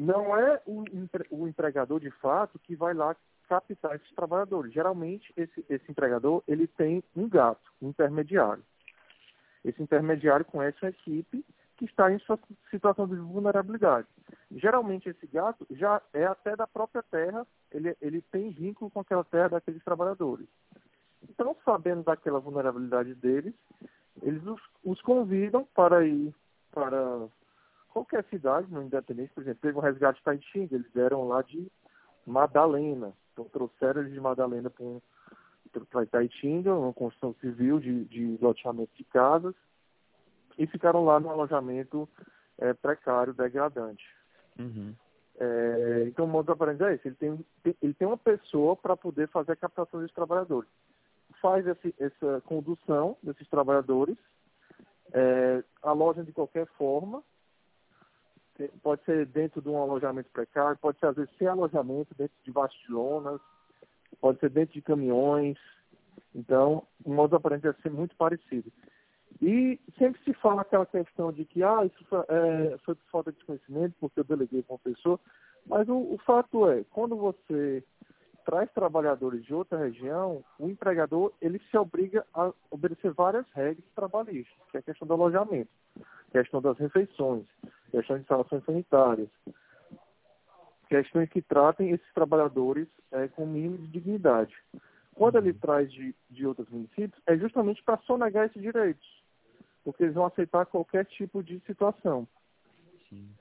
não é o, o empregador de fato que vai lá captar esses trabalhadores. Geralmente, esse, esse empregador ele tem um gato, um intermediário. Esse intermediário conhece uma equipe que está em situação de vulnerabilidade. Geralmente, esse gato já é até da própria terra, ele, ele tem vínculo com aquela terra daqueles trabalhadores. Então, sabendo daquela vulnerabilidade deles, eles os, os convidam para ir para qualquer cidade, no Independência, por exemplo, teve um resgate para Itinga, eles deram lá de Madalena, então trouxeram eles de Madalena para Itaitinga, uma construção civil de, de loteamento de casas, e ficaram lá no alojamento é, precário, degradante. Uhum. É, então, o modo de é esse, ele tem, ele tem uma pessoa para poder fazer a captação desses trabalhadores. Faz esse, essa condução desses trabalhadores, é, alojam de qualquer forma, pode ser dentro de um alojamento precário, pode ser às vezes sem alojamento, dentro de bastilonas, pode ser dentro de caminhões. Então, o modo aparente deve ser muito parecido. E sempre se fala aquela questão de que ah, isso foi, é, foi por falta de conhecimento, porque eu deleguei com uma pessoa. Mas o, o fato é, quando você traz trabalhadores de outra região, o empregador ele se obriga a obedecer várias regras trabalhistas, que é a questão do alojamento, questão das refeições, questão de instalações sanitárias, questões que tratem esses trabalhadores é, com mínimo de dignidade. Quando ele traz de, de outros municípios, é justamente para sonegar esses direitos, porque eles vão aceitar qualquer tipo de situação. Sim.